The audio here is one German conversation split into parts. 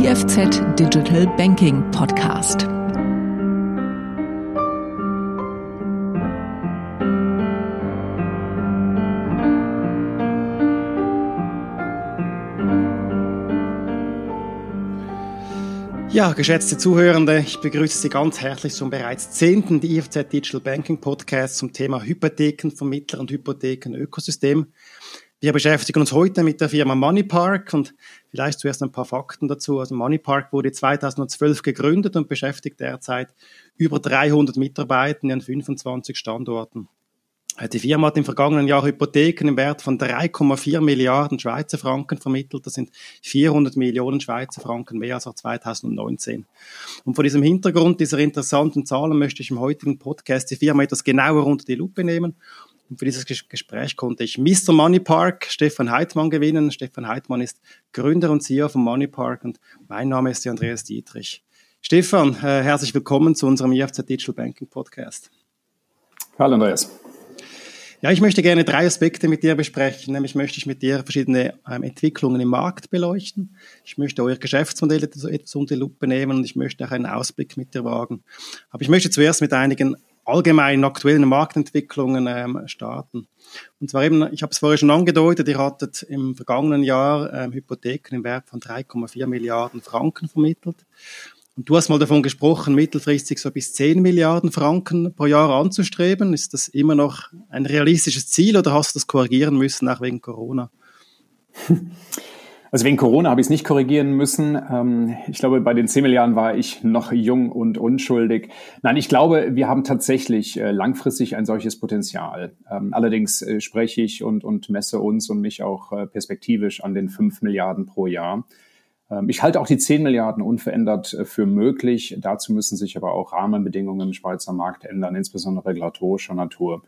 IFZ Digital Banking Podcast. Ja, geschätzte Zuhörende, ich begrüße Sie ganz herzlich zum bereits zehnten IFZ Digital Banking Podcast zum Thema Hypothekenvermittler und Hypothekenökosystem. Wir beschäftigen uns heute mit der Firma MoneyPark und vielleicht zuerst ein paar Fakten dazu. Also MoneyPark wurde 2012 gegründet und beschäftigt derzeit über 300 Mitarbeiter in 25 Standorten. Äh, die Firma hat im vergangenen Jahr Hypotheken im Wert von 3,4 Milliarden Schweizer Franken vermittelt. Das sind 400 Millionen Schweizer Franken mehr als auch 2019. Und vor diesem Hintergrund dieser interessanten Zahlen möchte ich im heutigen Podcast die Firma etwas genauer unter die Lupe nehmen. Und für dieses Gespräch konnte ich Mr. Money Park, Stefan Heidmann, gewinnen. Stefan Heidmann ist Gründer und CEO von Money Park und mein Name ist Andreas Dietrich. Stefan, äh, herzlich willkommen zu unserem IFZ Digital Banking Podcast. Hallo Andreas. Ja, ich möchte gerne drei Aspekte mit dir besprechen. Nämlich möchte ich mit dir verschiedene ähm, Entwicklungen im Markt beleuchten. Ich möchte euer Geschäftsmodell etwas unter die Lupe nehmen und ich möchte auch einen Ausblick mit dir wagen. Aber ich möchte zuerst mit einigen allgemeinen aktuellen Marktentwicklungen ähm, starten. Und zwar eben, ich habe es vorher schon angedeutet, ihr hattet im vergangenen Jahr ähm, Hypotheken im Wert von 3,4 Milliarden Franken vermittelt. Und du hast mal davon gesprochen, mittelfristig so bis 10 Milliarden Franken pro Jahr anzustreben. Ist das immer noch ein realistisches Ziel oder hast du das korrigieren müssen, auch wegen Corona? Also wegen Corona habe ich es nicht korrigieren müssen. Ähm, ich glaube, bei den 10 Milliarden war ich noch jung und unschuldig. Nein, ich glaube, wir haben tatsächlich äh, langfristig ein solches Potenzial. Ähm, allerdings äh, spreche ich und, und messe uns und mich auch äh, perspektivisch an den 5 Milliarden pro Jahr. Ähm, ich halte auch die 10 Milliarden unverändert für möglich. Dazu müssen sich aber auch Rahmenbedingungen im Schweizer Markt ändern, insbesondere regulatorischer Natur.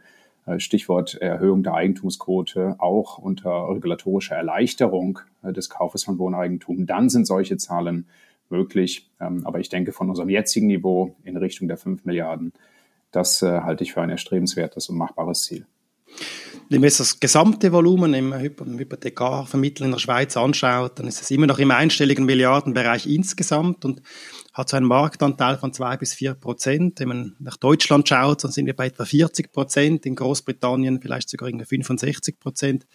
Äh, Stichwort Erhöhung der Eigentumsquote, auch unter regulatorischer Erleichterung äh, des Kaufes von Wohneigentum. Dann sind solche Zahlen möglich. Ähm, aber ich denke, von unserem jetzigen Niveau in Richtung der 5 Milliarden, das halte ich für ein erstrebenswertes und machbares Ziel. Wenn man das gesamte Volumen im Hypothekarvermitteln in der Schweiz anschaut, dann ist es immer noch im einstelligen Milliardenbereich insgesamt und hat so einen Marktanteil von zwei bis vier Prozent. Wenn man nach Deutschland schaut, dann sind wir bei etwa 40 Prozent, in Großbritannien vielleicht sogar 65 Prozent.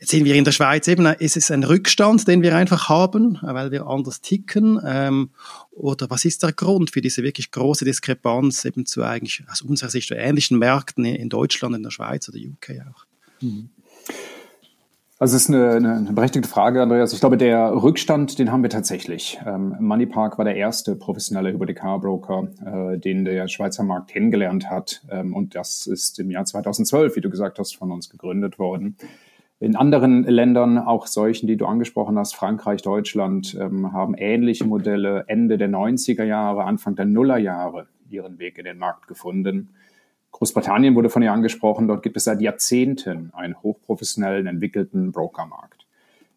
Jetzt sehen wir in der Schweiz eben, ist es ein Rückstand, den wir einfach haben, weil wir anders ticken? Ähm, oder was ist der Grund für diese wirklich große Diskrepanz eben zu eigentlich aus unserer Sicht ähnlichen Märkten in Deutschland, in der Schweiz oder UK auch? Mhm. Also es ist eine, eine, berechtigte Frage, Andreas. Ich glaube, der Rückstand, den haben wir tatsächlich. Ähm, Moneypark war der erste professionelle Hypothekarbroker, äh, den der Schweizer Markt kennengelernt hat. Ähm, und das ist im Jahr 2012, wie du gesagt hast, von uns gegründet worden. In anderen Ländern, auch solchen, die du angesprochen hast, Frankreich, Deutschland, ähm, haben ähnliche Modelle Ende der 90er Jahre, Anfang der Nullerjahre ihren Weg in den Markt gefunden. Großbritannien wurde von ihr angesprochen. Dort gibt es seit Jahrzehnten einen hochprofessionellen, entwickelten Brokermarkt.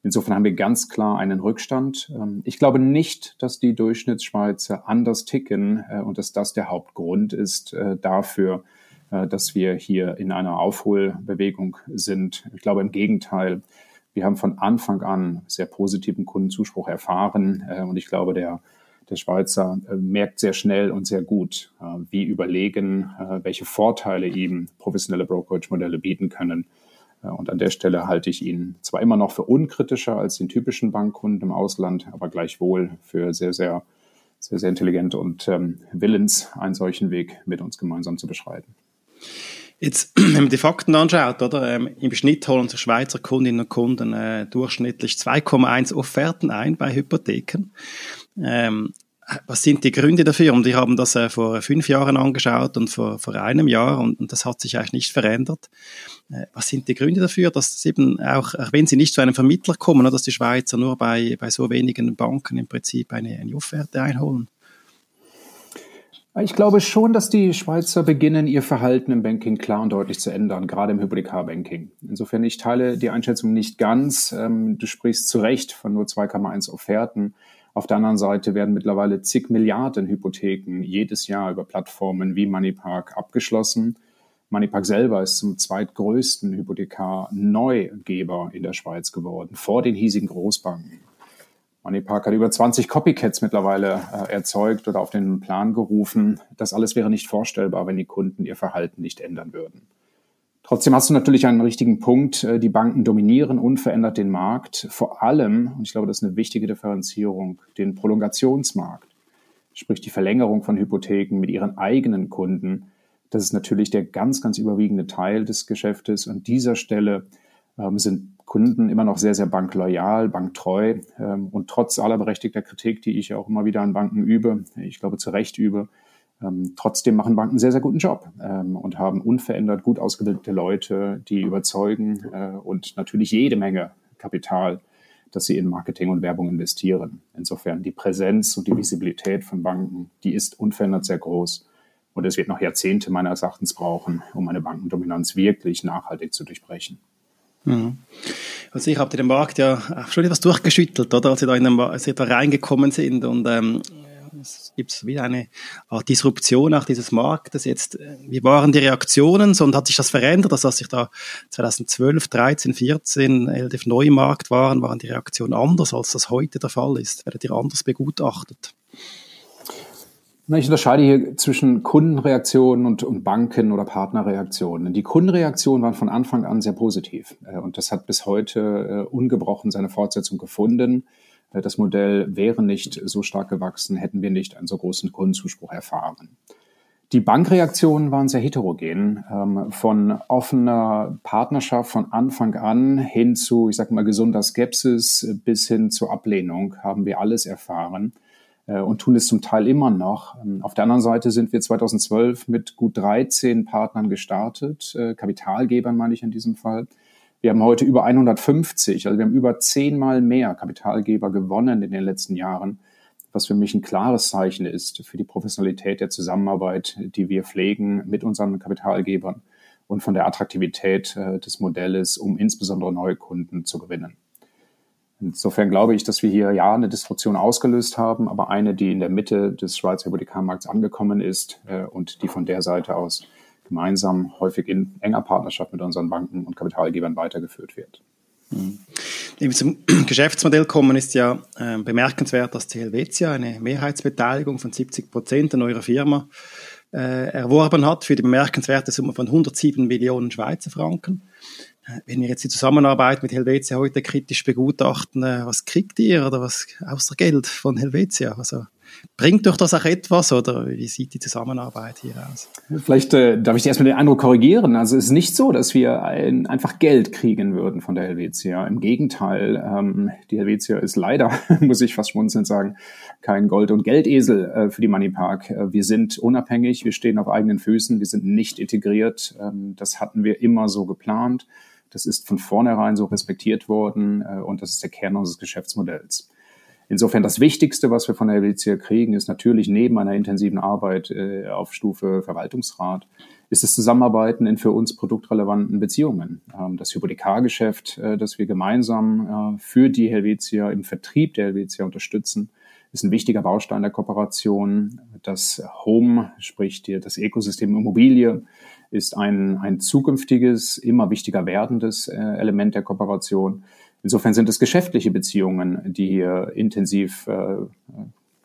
Insofern haben wir ganz klar einen Rückstand. Ähm, ich glaube nicht, dass die Durchschnittsschweizer anders ticken äh, und dass das der Hauptgrund ist äh, dafür, äh, dass wir hier in einer Aufholbewegung sind. Ich glaube im Gegenteil, wir haben von Anfang an sehr positiven Kundenzuspruch erfahren und ich glaube, der der Schweizer äh, merkt sehr schnell und sehr gut, äh, wie überlegen, äh, welche Vorteile ihm professionelle Brokerage-Modelle bieten können. Und an der Stelle halte ich ihn zwar immer noch für unkritischer als den typischen Bankkunden im Ausland, aber gleichwohl für sehr, sehr, sehr, sehr intelligent und ähm, willens, einen solchen Weg mit uns gemeinsam zu beschreiten. Jetzt, wenn man die Fakten anschaut, oder, ähm, im Schnitt holen sich Schweizer Kundinnen und Kunden äh, durchschnittlich 2,1 Offerten ein bei Hypotheken. Ähm, was sind die Gründe dafür? Und wir haben das äh, vor fünf Jahren angeschaut und vor, vor einem Jahr und, und das hat sich eigentlich nicht verändert. Äh, was sind die Gründe dafür, dass eben auch, auch wenn sie nicht zu einem Vermittler kommen, dass die Schweizer nur bei, bei so wenigen Banken im Prinzip eine, eine Offerte einholen? Ich glaube schon, dass die Schweizer beginnen, ihr Verhalten im Banking klar und deutlich zu ändern, gerade im Hypothekarbanking. Insofern, ich teile die Einschätzung nicht ganz. Ähm, du sprichst zu Recht von nur 2,1 Offerten. Auf der anderen Seite werden mittlerweile zig Milliarden Hypotheken jedes Jahr über Plattformen wie Moneypark abgeschlossen. Moneypark selber ist zum zweitgrößten Hypothekar-Neugeber in der Schweiz geworden, vor den hiesigen Großbanken. Moneypark hat über 20 Copycats mittlerweile äh, erzeugt oder auf den Plan gerufen. Das alles wäre nicht vorstellbar, wenn die Kunden ihr Verhalten nicht ändern würden. Trotzdem hast du natürlich einen richtigen Punkt. Äh, die Banken dominieren unverändert den Markt. Vor allem, und ich glaube, das ist eine wichtige Differenzierung, den Prolongationsmarkt. Sprich die Verlängerung von Hypotheken mit ihren eigenen Kunden. Das ist natürlich der ganz, ganz überwiegende Teil des Geschäftes. An dieser Stelle ähm, sind Kunden immer noch sehr, sehr bankloyal, banktreu. Ähm, und trotz aller berechtigter Kritik, die ich auch immer wieder an Banken übe, ich glaube zu Recht übe, ähm, trotzdem machen Banken sehr, sehr guten Job ähm, und haben unverändert gut ausgebildete Leute, die überzeugen äh, und natürlich jede Menge Kapital, dass sie in Marketing und Werbung investieren. Insofern die Präsenz und die Visibilität von Banken, die ist unverändert sehr groß. Und es wird noch Jahrzehnte meines Erachtens brauchen, um eine Bankendominanz wirklich nachhaltig zu durchbrechen. Mhm. Also ich habe den Markt ja schon etwas durchgeschüttelt, oder, als Sie da, in den, als Sie da reingekommen sind und ähm, es gibt wieder eine Art Disruption auch dieses Marktes. Jetzt, wie waren die Reaktionen so, und hat sich das verändert? Also als ich da 2012, 13, 14 LDF neu im Markt waren, waren die Reaktionen anders, als das heute der Fall ist? Werdet ihr anders begutachtet? Ich unterscheide hier zwischen Kundenreaktionen und, und Banken- oder Partnerreaktionen. Die Kundenreaktionen waren von Anfang an sehr positiv äh, und das hat bis heute äh, ungebrochen seine Fortsetzung gefunden. Äh, das Modell wäre nicht so stark gewachsen, hätten wir nicht einen so großen Kundenzuspruch erfahren. Die Bankreaktionen waren sehr heterogen, ähm, von offener Partnerschaft von Anfang an hin zu, ich sag mal, gesunder Skepsis bis hin zur Ablehnung haben wir alles erfahren. Äh, und tun es zum Teil immer noch. Ähm, auf der anderen Seite sind wir 2012 mit gut 13 Partnern gestartet, äh, Kapitalgebern meine ich in diesem Fall. Wir haben heute über 150, also wir haben über zehnmal mehr Kapitalgeber gewonnen in den letzten Jahren, was für mich ein klares Zeichen ist für die Professionalität der Zusammenarbeit, die wir pflegen mit unseren Kapitalgebern und von der Attraktivität äh, des Modells, um insbesondere neue Kunden zu gewinnen. Insofern glaube ich, dass wir hier ja eine Disruption ausgelöst haben, aber eine, die in der Mitte des Schweizer Hypothekarmarkts angekommen ist äh, und die von der Seite aus gemeinsam häufig in enger Partnerschaft mit unseren Banken und Kapitalgebern weitergeführt wird. Mhm. Zum Geschäftsmodell kommen ist ja äh, bemerkenswert, dass die Helvetia eine Mehrheitsbeteiligung von 70 Prozent an eurer Firma äh, erworben hat für die bemerkenswerte Summe von 107 Millionen Schweizer Franken wenn wir jetzt die Zusammenarbeit mit Helvetia heute kritisch begutachten, äh, was kriegt ihr oder was außer Geld von Helvetia? Also bringt doch das auch etwas oder wie sieht die Zusammenarbeit hier aus? Vielleicht äh, darf ich dir erstmal den Eindruck korrigieren. Also es ist nicht so, dass wir ein, einfach Geld kriegen würden von der Helvetia. Im Gegenteil, ähm, die Helvetia ist leider, muss ich fast schmunzelnd sagen, kein Gold- und Geldesel äh, für die Money Park. Äh, wir sind unabhängig, wir stehen auf eigenen Füßen, wir sind nicht integriert. Ähm, das hatten wir immer so geplant. Das ist von vornherein so respektiert worden äh, und das ist der Kern unseres Geschäftsmodells. Insofern das Wichtigste, was wir von der Helvetia kriegen, ist natürlich neben einer intensiven Arbeit äh, auf Stufe Verwaltungsrat, ist das Zusammenarbeiten in für uns produktrelevanten Beziehungen. Ähm, das Hypothekargeschäft, äh, das wir gemeinsam äh, für die Helvetia im Vertrieb der Helvetia unterstützen, ist ein wichtiger Baustein der Kooperation. Das Home, sprich die, das Ökosystem Immobilie, ist ein, ein zukünftiges, immer wichtiger werdendes äh, Element der Kooperation. Insofern sind es geschäftliche Beziehungen, die hier intensiv äh,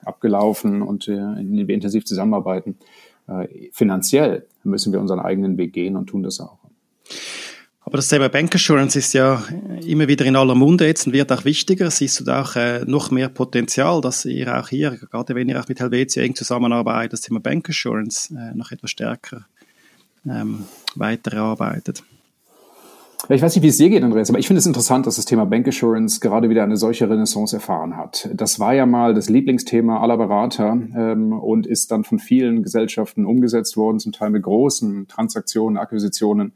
abgelaufen und äh, in denen wir intensiv zusammenarbeiten. Äh, finanziell müssen wir unseren eigenen Weg gehen und tun das auch. Aber das Thema Bankassurance ist ja immer wieder in aller Munde jetzt und wird auch wichtiger. Siehst du da auch äh, noch mehr Potenzial, dass ihr auch hier, gerade wenn ihr auch mit Helvetia eng zusammenarbeitet, das Thema Bankassurance äh, noch etwas stärker ähm, weiterarbeitet. Ich weiß nicht, wie es dir geht, Andreas, aber ich finde es interessant, dass das Thema Bank Assurance gerade wieder eine solche Renaissance erfahren hat. Das war ja mal das Lieblingsthema aller Berater ähm, und ist dann von vielen Gesellschaften umgesetzt worden, zum Teil mit großen Transaktionen, Akquisitionen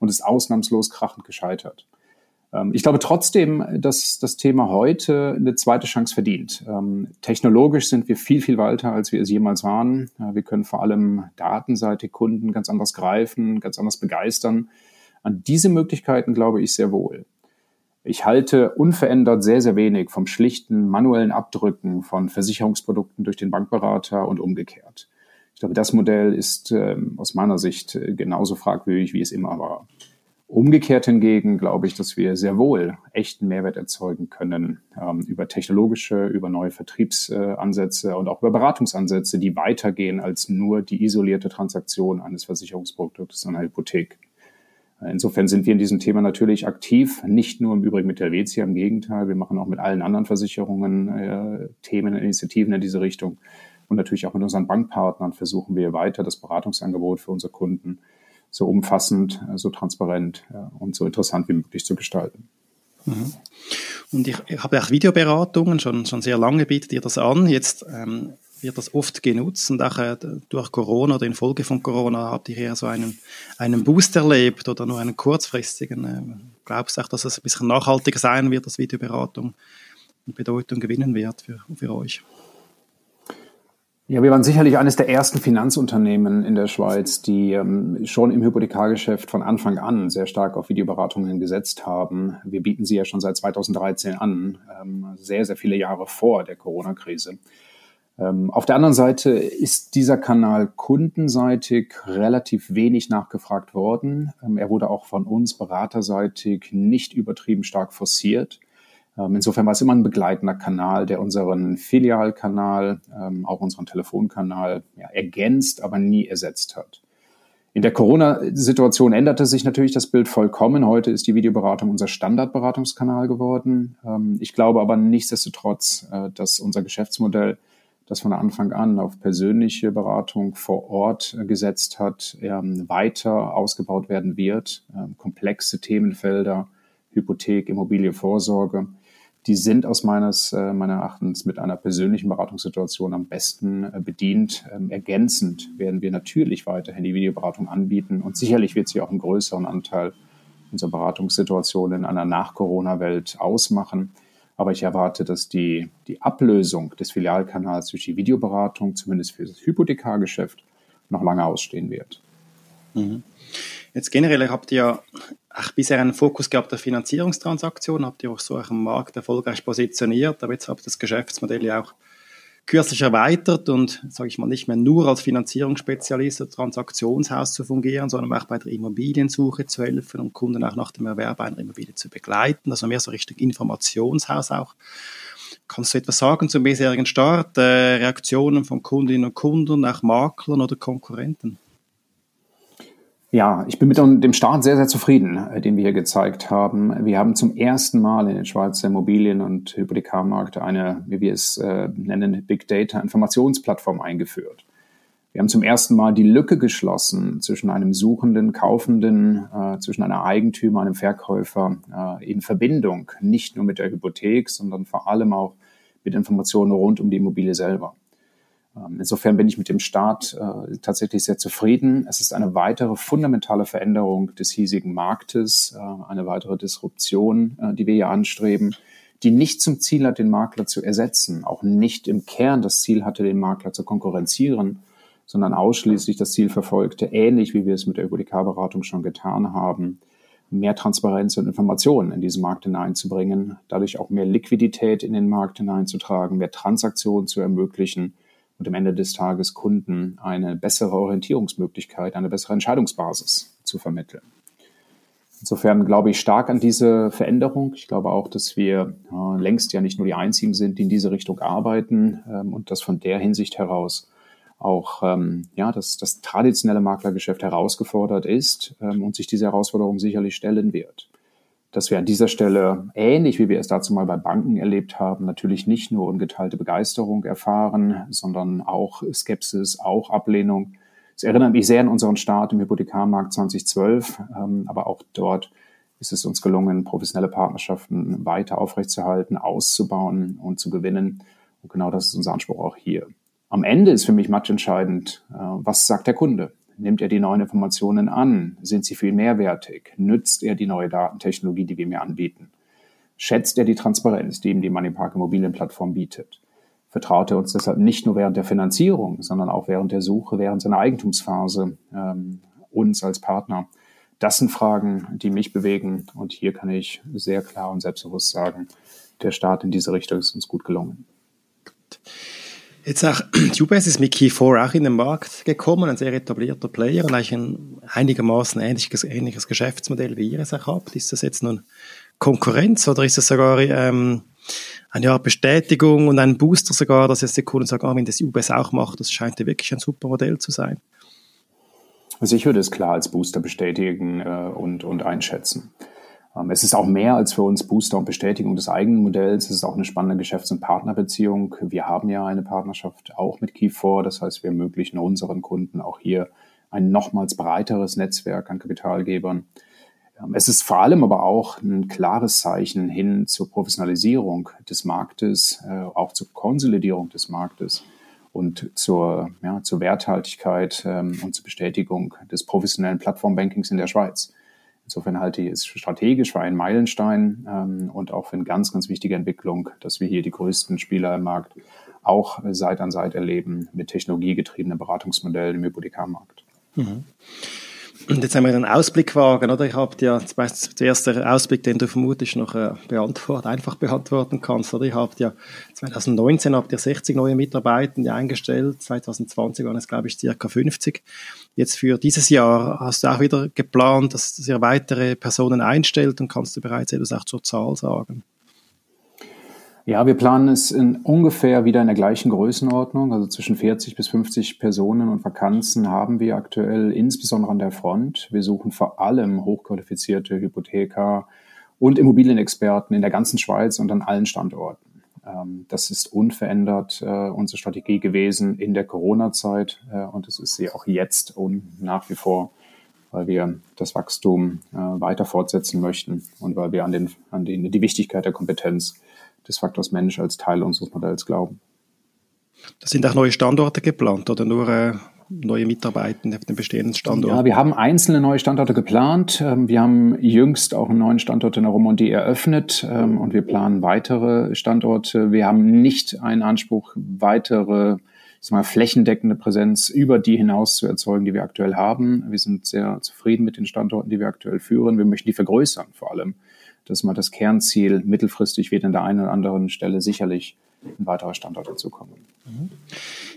und ist ausnahmslos krachend gescheitert. Ähm, ich glaube trotzdem, dass das Thema heute eine zweite Chance verdient. Ähm, technologisch sind wir viel, viel weiter, als wir es jemals waren. Wir können vor allem datenseitig Kunden ganz anders greifen, ganz anders begeistern. An diese Möglichkeiten glaube ich sehr wohl. Ich halte unverändert sehr, sehr wenig vom schlichten manuellen Abdrücken von Versicherungsprodukten durch den Bankberater und umgekehrt. Ich glaube, das Modell ist ähm, aus meiner Sicht genauso fragwürdig, wie es immer war. Umgekehrt hingegen glaube ich, dass wir sehr wohl echten Mehrwert erzeugen können ähm, über technologische, über neue Vertriebsansätze und auch über Beratungsansätze, die weitergehen als nur die isolierte Transaktion eines Versicherungsproduktes einer Hypothek. Insofern sind wir in diesem Thema natürlich aktiv, nicht nur im Übrigen mit der WCA, im Gegenteil, wir machen auch mit allen anderen Versicherungen äh, Themen, Initiativen in diese Richtung. Und natürlich auch mit unseren Bankpartnern versuchen wir weiter das Beratungsangebot für unsere Kunden so umfassend, äh, so transparent ja, und so interessant wie möglich zu gestalten. Mhm. Und ich, ich habe auch Videoberatungen, schon, schon sehr lange bietet ihr das an. Jetzt ähm, wird das oft genutzt und auch äh, durch Corona oder infolge von Corona habt ihr eher so einen, einen Boost erlebt oder nur einen kurzfristigen. Äh, glaubst du auch, dass es ein bisschen nachhaltiger sein wird, dass Videoberatung Bedeutung gewinnen wird für, für euch? Ja, wir waren sicherlich eines der ersten Finanzunternehmen in der Schweiz, die ähm, schon im Hypothekargeschäft von Anfang an sehr stark auf Videoberatungen gesetzt haben. Wir bieten sie ja schon seit 2013 an, ähm, sehr, sehr viele Jahre vor der Corona-Krise. Ähm, auf der anderen Seite ist dieser Kanal kundenseitig relativ wenig nachgefragt worden. Ähm, er wurde auch von uns beraterseitig nicht übertrieben stark forciert. Ähm, insofern war es immer ein begleitender Kanal, der unseren Filialkanal, auch unseren Telefonkanal ja, ergänzt, aber nie ersetzt hat. In der Corona-Situation änderte sich natürlich das Bild vollkommen. Heute ist die Videoberatung unser Standardberatungskanal geworden. Ich glaube aber nichtsdestotrotz, äh, dass unser Geschäftsmodell, das von Anfang an auf persönliche Beratung vor Ort gesetzt hat, weiter ausgebaut werden wird. Komplexe Themenfelder, Hypothek, Immobilie, Vorsorge die sind aus meines, äh, meiner Erachtens mit einer persönlichen Beratungssituation am besten äh, bedient. Ähm, ergänzend werden wir natürlich weiterhin die Videoberatung anbieten und sicherlich wird sie auch einen größeren Anteil unserer Beratungssituation in einer Nach-Corona-Welt ausmachen. Aber ich erwarte, dass die, die Ablösung des Filialkanals durch die Videoberatung, zumindest für das Hypothekargeschäft, noch lange ausstehen wird. Mhm. Jetzt generell habt ihr auch bisher einen Fokus gehabt der Finanzierungstransaktion, habt ihr auch so im Markt erfolgreich positioniert, aber jetzt habt ihr das Geschäftsmodell ja auch kürzlich erweitert und, sage ich mal, nicht mehr nur als Finanzierungsspezialist oder Transaktionshaus zu fungieren, sondern auch bei der Immobiliensuche zu helfen und Kunden auch nach dem Erwerb einer Immobilie zu begleiten, also mehr so Richtung Informationshaus auch. Kannst du etwas sagen zum bisherigen Start, äh, Reaktionen von Kundinnen und Kunden, auch Maklern oder Konkurrenten? Ja, ich bin mit dem Start sehr, sehr zufrieden, äh, den wir hier gezeigt haben. Wir haben zum ersten Mal in den Schweizer Immobilien- und Hypothekarmarkt eine, wie wir es äh, nennen, Big Data Informationsplattform eingeführt. Wir haben zum ersten Mal die Lücke geschlossen zwischen einem Suchenden, Kaufenden, äh, zwischen einer Eigentümer, einem Verkäufer äh, in Verbindung, nicht nur mit der Hypothek, sondern vor allem auch mit Informationen rund um die Immobilie selber. Ähm, insofern bin ich mit dem Start äh, tatsächlich sehr zufrieden. Es ist eine weitere fundamentale Veränderung des hiesigen Marktes, äh, eine weitere Disruption, äh, die wir hier anstreben, die nicht zum Ziel hat, den Makler zu ersetzen, auch nicht im Kern das Ziel hatte, den Makler zu konkurrenzieren, sondern ausschließlich das Ziel verfolgte, ähnlich wie wir es mit der Hypothekarberatung schon getan haben, mehr Transparenz und Informationen in diesen Markt hineinzubringen, dadurch auch mehr Liquidität in den Markt hineinzutragen, mehr Transaktionen zu ermöglichen, und am Ende des Tages Kunden eine bessere Orientierungsmöglichkeit, eine bessere Entscheidungsbasis zu vermitteln. Insofern glaube ich stark an diese Veränderung. Ich glaube auch, dass wir längst ja nicht nur die Einzigen sind, die in diese Richtung arbeiten ähm, und dass von der Hinsicht heraus auch ähm, ja, dass das traditionelle Maklergeschäft herausgefordert ist ähm, und sich diese Herausforderung sicherlich stellen wird dass wir an dieser Stelle, ähnlich wie wir es dazu mal bei Banken erlebt haben, natürlich nicht nur ungeteilte Begeisterung erfahren, sondern auch Skepsis, auch Ablehnung. Es erinnert mich sehr an unseren Start im Hypothekarmarkt 2012, ähm, aber auch dort ist es uns gelungen, professionelle Partnerschaften weiter aufrechtzuerhalten, auszubauen und zu gewinnen. Und genau das ist unser Anspruch auch hier. Am Ende ist für mich matchentscheidend, äh, was sagt der Kunde? Nimmt er die neuen Informationen an? Sind sie ihn mehrwertig? Nützt er die neue Datentechnologie, die wir ihm anbieten? Schätzt er die Transparenz, die ihm die Moneypark Immobilienplattform bietet? Vertraut er uns deshalb nicht nur während der Finanzierung, sondern auch während der Suche, während seiner Eigentumsphase ähm, uns als Partner? Das sind Fragen, die mich bewegen. Und hier kann ich sehr klar und selbstbewusst sagen, der Start in diese Richtung ist uns gut gelungen. Jetzt auch, UBS ist mit Key4 auch in den Markt gekommen, ein sehr etablierter Player und eigentlich ein einigermaßen ähnliches, ähnliches Geschäftsmodell, wie ihr es auch habt. Ist das jetzt nun Konkurrenz oder ist es sogar ähm, eine Art Bestätigung und ein Booster sogar, dass jetzt die Kunden sagen, ah, wenn das UBS auch macht, das scheint ja wirklich ein super Modell zu sein? Also ich würde es klar als Booster bestätigen äh, und, und einschätzen. Ähm, es ist auch mehr als für uns Booster und Bestätigung des eigenen Modells. Es ist auch eine spannende Geschäfts- und Partnerbeziehung. Wir haben ja eine Partnerschaft auch mit Key4. Das heißt, wir ermöglichen unseren Kunden auch hier ein nochmals breiteres Netzwerk an Kapitalgebern. Ähm, es ist vor allem aber auch ein klares Zeichen hin zur Professionalisierung des Marktes, äh, auch zur Konsolidierung des Marktes und zur, ja, zur Werthaltigkeit ähm, und zur Bestätigung des professionellen Plattformbankings in der Schweiz. Insofern halte ich es strategisch für einen Meilenstein ähm, und auch für eine ganz, ganz wichtige Entwicklung, dass wir hier die größten Spieler im Markt auch Seit an Seit erleben mit technologiegetriebenen Beratungsmodellen im Hypothekarmarkt. Mhm. Und jetzt haben wir einen Ausblick wagen, oder? Ich habe ja zuerst der Ausblick, den du vermutlich noch äh, beantworten, einfach beantworten kannst, oder? Ihr habt ja 2019 habt ihr 60 neue Mitarbeiter eingestellt, 2020 waren es, glaube ich, circa 50. Jetzt für dieses Jahr hast du auch wieder geplant, dass ihr weitere Personen einstellt und kannst du bereits etwas auch zur Zahl sagen? Ja, wir planen es in ungefähr wieder in der gleichen Größenordnung. Also zwischen 40 bis 50 Personen und Vakanzen haben wir aktuell, insbesondere an der Front. Wir suchen vor allem hochqualifizierte Hypotheker und Immobilienexperten in der ganzen Schweiz und an allen Standorten. Ähm, das ist unverändert äh, unsere Strategie gewesen in der Corona-Zeit äh, und es ist sie auch jetzt und nach wie vor, weil wir das Wachstum äh, weiter fortsetzen möchten und weil wir an, den, an den, die Wichtigkeit der Kompetenz des Faktors Mensch als Teil unseres Modells glauben. Da sind auch neue Standorte geplant oder nur äh, neue Mitarbeiter auf den bestehenden Standorten? Ja, wir haben einzelne neue Standorte geplant. Ähm, wir haben jüngst auch einen neuen Standort in der Romandie eröffnet ähm, und wir planen weitere Standorte. Wir haben nicht einen Anspruch, weitere ich mal, flächendeckende Präsenz über die hinaus zu erzeugen, die wir aktuell haben. Wir sind sehr zufrieden mit den Standorten, die wir aktuell führen. Wir möchten die vergrößern vor allem. Das ist mal das Kernziel. Mittelfristig wird an der einen oder anderen Stelle sicherlich ein weiterer Standort dazukommen. Mhm.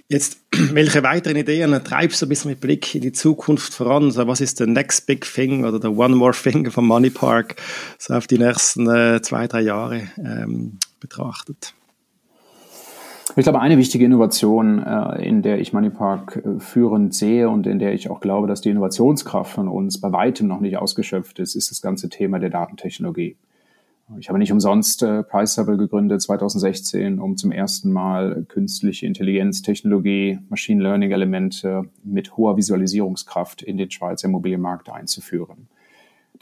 Jetzt, welche weiteren Ideen treibst du ein bisschen mit Blick in die Zukunft voran? Also was ist der Next Big Thing oder der One More Thing von Money Park so auf die nächsten äh, zwei, drei Jahre ähm, betrachtet? Ich glaube, eine wichtige Innovation, äh, in der ich Moneypark äh, führend sehe und in der ich auch glaube, dass die Innovationskraft von uns bei weitem noch nicht ausgeschöpft ist, ist das ganze Thema der Datentechnologie. Ich habe nicht umsonst äh, PriceHubble gegründet 2016, um zum ersten Mal künstliche Intelligenztechnologie, Machine Learning Elemente mit hoher Visualisierungskraft in den Schweizer Immobilienmarkt einzuführen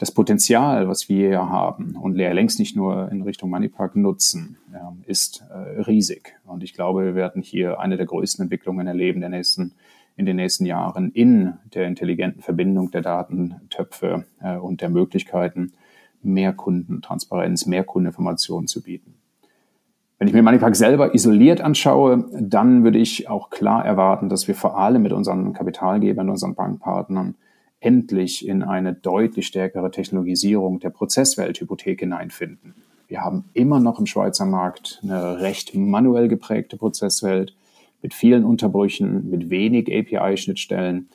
das Potenzial, was wir hier haben und längst nicht nur in Richtung Moneypark nutzen, ist äh, riesig. Und ich glaube, wir werden hier eine der größten Entwicklungen erleben der nächsten, in den nächsten Jahren in der intelligenten Verbindung der Datentöpfe äh, und der Möglichkeiten, mehr Kundentransparenz, mehr Kundeninformationen zu bieten. Wenn ich mir Moneypark selber isoliert anschaue, dann würde ich auch klar erwarten, dass wir vor allem mit unseren Kapitalgebern, unseren Bankpartnern endlich in eine deutlich stärkere Technologisierung der Prozesswelthypothek hineinfinden. Wir haben immer noch im Schweizer Markt eine recht manuell geprägte Prozesswelt mit vielen Unterbrüchen, mit wenig API-Schnittstellen.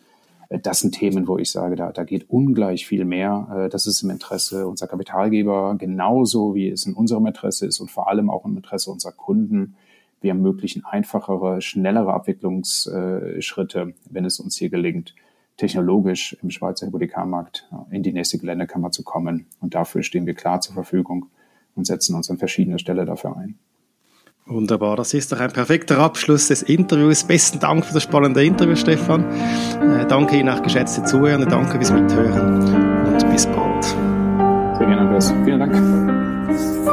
Das sind Themen, wo ich sage, da, da geht ungleich viel mehr. Das ist im Interesse unserer Kapitalgeber, genauso wie es in unserem Interesse ist und vor allem auch im Interesse unserer Kunden. Wir ermöglichen einfachere, schnellere Abwicklungsschritte, wenn es uns hier gelingt, technologisch im Schweizer Hypothekarmarkt in die nächste Geländekammer zu kommen. Und dafür stehen wir klar zur Verfügung und setzen uns an verschiedener Stelle dafür ein. Wunderbar, das ist doch ein perfekter Abschluss des Interviews. Besten Dank für das spannende Interview, Stefan. Äh, danke Ihnen auch geschätzte Zuhörer, danke fürs Mithören und bis bald. Sehr gerne, Andreas. Vielen Dank.